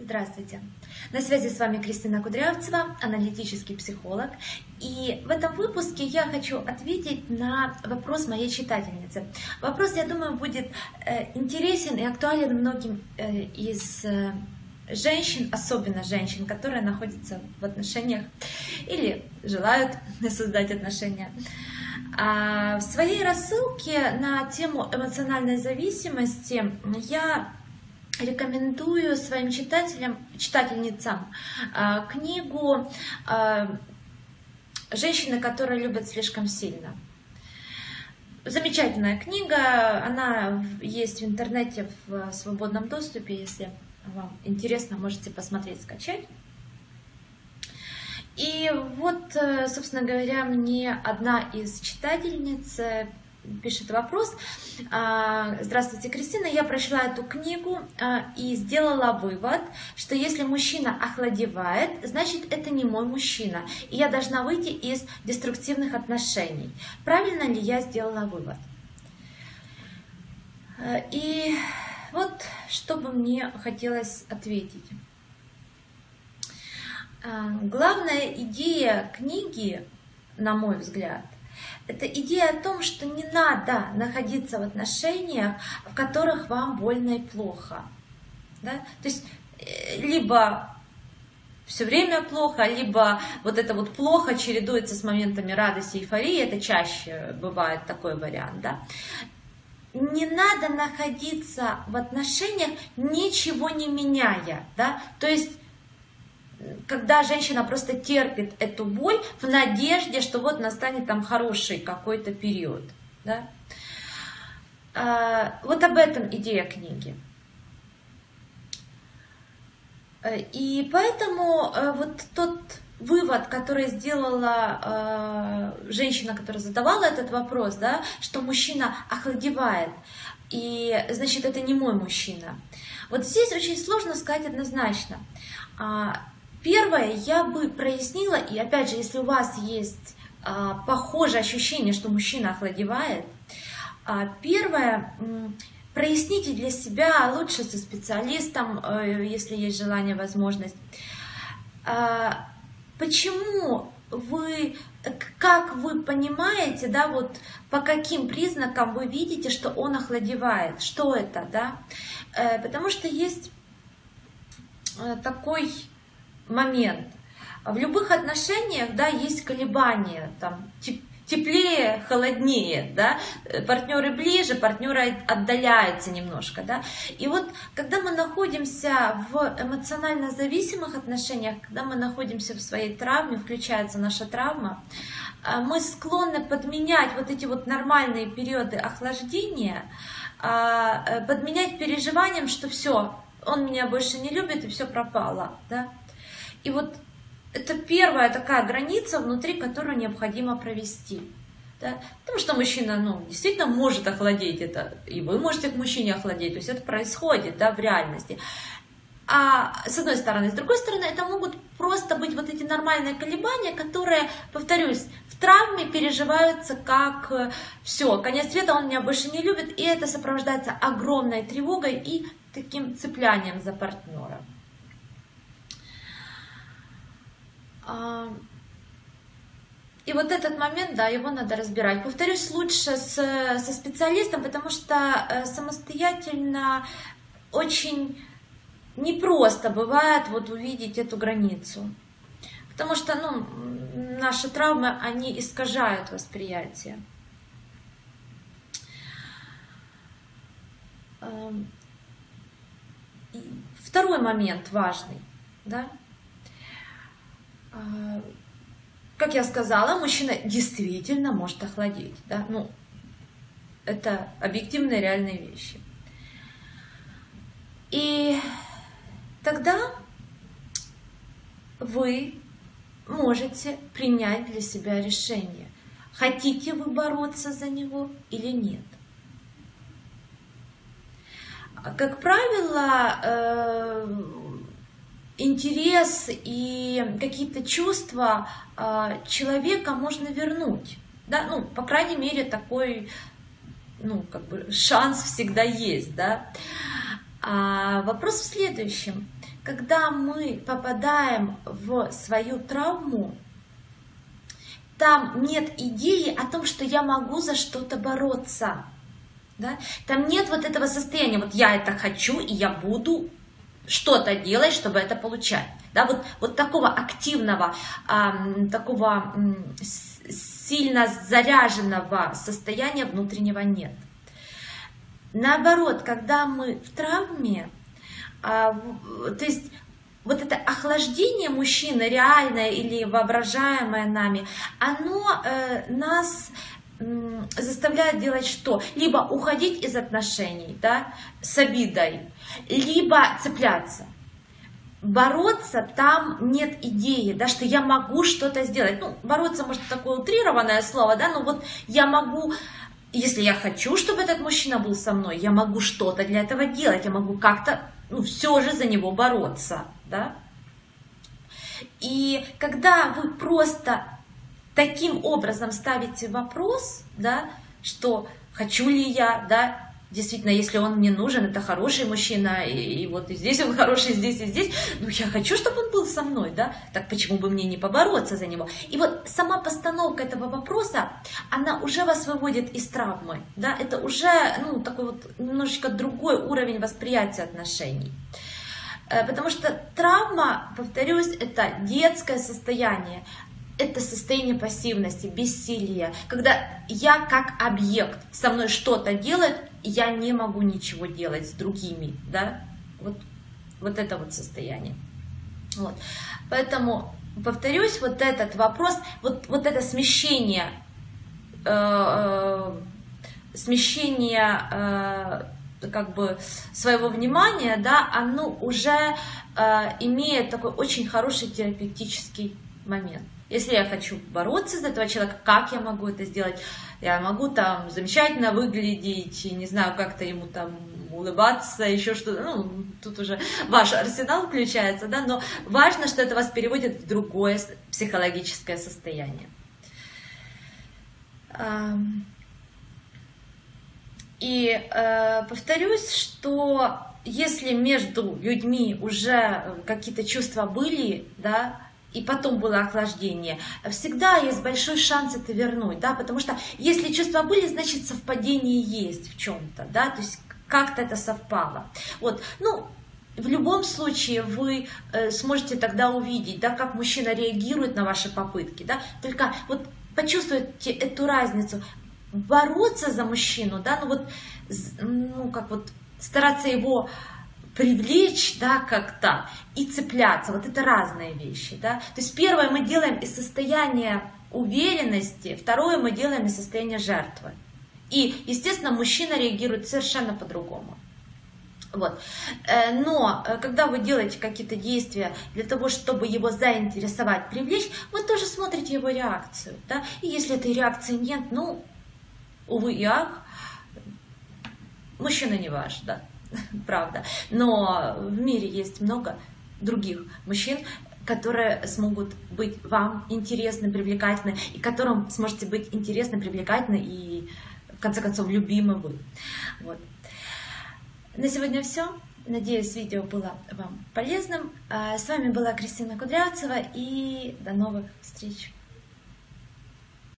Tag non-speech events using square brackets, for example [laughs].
Здравствуйте! На связи с вами Кристина Кудрявцева, аналитический психолог. И в этом выпуске я хочу ответить на вопрос моей читательницы. Вопрос, я думаю, будет э, интересен и актуален многим э, из э, женщин, особенно женщин, которые находятся в отношениях или желают [laughs] создать отношения. А в своей рассылке на тему эмоциональной зависимости я рекомендую своим читателям, читательницам а, книгу а, «Женщины, которые любят слишком сильно». Замечательная книга, она есть в интернете в свободном доступе, если вам интересно, можете посмотреть, скачать. И вот, э, собственно говоря, мне одна из читательниц э, пишет вопрос. А, Здравствуйте, Кристина. Я прочла эту книгу а, и сделала вывод, что если мужчина охладевает, значит это не мой мужчина, и я должна выйти из деструктивных отношений. Правильно ли я сделала вывод? А, и вот что бы мне хотелось ответить. Главная идея книги, на мой взгляд – это идея о том, что не надо находиться в отношениях, в которых вам больно и плохо. Да? То есть э, либо все время плохо, либо вот это вот плохо чередуется с моментами радости и эйфории, это чаще бывает такой вариант, да. Не надо находиться в отношениях, ничего не меняя, да, то есть когда женщина просто терпит эту боль в надежде, что вот настанет там хороший какой-то период. Да? А, вот об этом идея книги. И поэтому э, вот тот вывод, который сделала э, женщина, которая задавала этот вопрос, да, что мужчина охладевает, и значит это не мой мужчина. Вот здесь очень сложно сказать однозначно. Первое, я бы прояснила, и опять же, если у вас есть а, похожее ощущение, что мужчина охладевает, а, первое, проясните для себя, лучше со специалистом, э, если есть желание, возможность, а, почему вы, как вы понимаете, да, вот по каким признакам вы видите, что он охладевает, что это, да, э, потому что есть э, такой момент. В любых отношениях, да, есть колебания, там, теплее, холоднее, да, партнеры ближе, партнеры отдаляются немножко, да. И вот, когда мы находимся в эмоционально зависимых отношениях, когда мы находимся в своей травме, включается наша травма, а, мы склонны подменять вот эти вот нормальные периоды охлаждения, а, э, подменять переживанием, что все, он меня больше не любит и все пропало, да. И вот это первая такая граница, внутри которую необходимо провести. Да? Потому что мужчина ну, действительно может охладеть это, и вы можете к мужчине охладеть, то есть это происходит да, в реальности. А с одной стороны, с другой стороны, это могут просто быть вот эти нормальные колебания, которые, повторюсь, в травме переживаются как э, все, конец света, он меня больше не любит, и это сопровождается огромной тревогой и таким цеплянием за партнера. И вот этот момент, да, его надо разбирать. Повторюсь, лучше с, со специалистом, потому что э, самостоятельно очень непросто бывает вот увидеть эту границу. Потому что, ну, наши травмы, они искажают восприятие. Второй момент важный, да, как я сказала, мужчина действительно может охладеть. Да? Ну, это объективные реальные вещи. И тогда вы можете принять для себя решение, хотите вы бороться за него или нет. Как правило, э, интерес и какие-то чувства а, человека можно вернуть. Да? Ну, по крайней мере, такой ну, как бы шанс всегда есть. Да? А вопрос в следующем. когда мы попадаем в свою травму, там нет идеи о том, что я могу за что-то бороться. Да? Там нет вот этого состояния, вот я это хочу, и я буду что-то делать, чтобы это получать. Да, вот, вот такого активного, э, такого э, сильно заряженного состояния внутреннего нет. Наоборот, когда мы в травме, э, то есть вот это охлаждение мужчины, реальное или воображаемое нами, оно э, нас заставляет делать что? Либо уходить из отношений да, с обидой, либо цепляться. Бороться там нет идеи, да, что я могу что-то сделать. Ну, бороться, может, такое утрированное слово, да, но вот я могу, если я хочу, чтобы этот мужчина был со мной, я могу что-то для этого делать, я могу как-то, ну, все же за него бороться, да. И когда вы просто таким образом ставите вопрос, да, что хочу ли я, да, действительно, если он мне нужен, это хороший мужчина, и, и вот и здесь он [laughs] хороший, здесь, и здесь, ну я хочу, чтобы он был со мной, да, так почему бы мне не побороться за него? И вот сама постановка этого вопроса, она уже вас выводит из травмы, да, это уже, ну, такой вот немножечко другой уровень восприятия отношений. Э, потому что травма, повторюсь, это детское состояние это состояние пассивности, бессилия, когда я как объект, со мной что-то делает, я не могу ничего делать с другими, да, вот, вот это вот состояние. Вот. Поэтому, повторюсь, вот этот вопрос, вот, вот это смещение, э, э, смещение э, как бы своего внимания, да, оно уже э, имеет такой очень хороший терапевтический момент. Если я хочу бороться за этого человека, как я могу это сделать? Я могу там замечательно выглядеть, и не знаю, как-то ему там улыбаться, еще что-то. Ну, тут уже ваш арсенал включается, да, но важно, что это вас переводит в другое психологическое состояние. И э, повторюсь, что если между людьми уже какие-то чувства были, да, и потом было охлаждение, всегда есть большой шанс это вернуть, да, потому что если чувства были, значит совпадение есть в чем-то, да, то есть как-то это совпало. Вот, ну, в любом случае вы э, сможете тогда увидеть, да, как мужчина реагирует на ваши попытки, да, только вот почувствуйте эту разницу, бороться за мужчину, да, ну вот, ну как вот стараться его привлечь, да, как-то и цепляться. Вот это разные вещи, да. То есть первое мы делаем из состояния уверенности, второе мы делаем из состояния жертвы. И, естественно, мужчина реагирует совершенно по-другому. Вот. Э, но э, когда вы делаете какие-то действия для того, чтобы его заинтересовать, привлечь, вы тоже смотрите его реакцию. Да? И если этой реакции нет, ну, увы и ах, мужчина не ваш, да. [laughs] правда. Но в мире есть много других мужчин, которые смогут быть вам интересны, привлекательны, и которым сможете быть интересны, привлекательны и, в конце концов, любимы вы. Вот. На сегодня все. Надеюсь, видео было вам полезным. А, с вами была Кристина Кудрявцева и до новых встреч.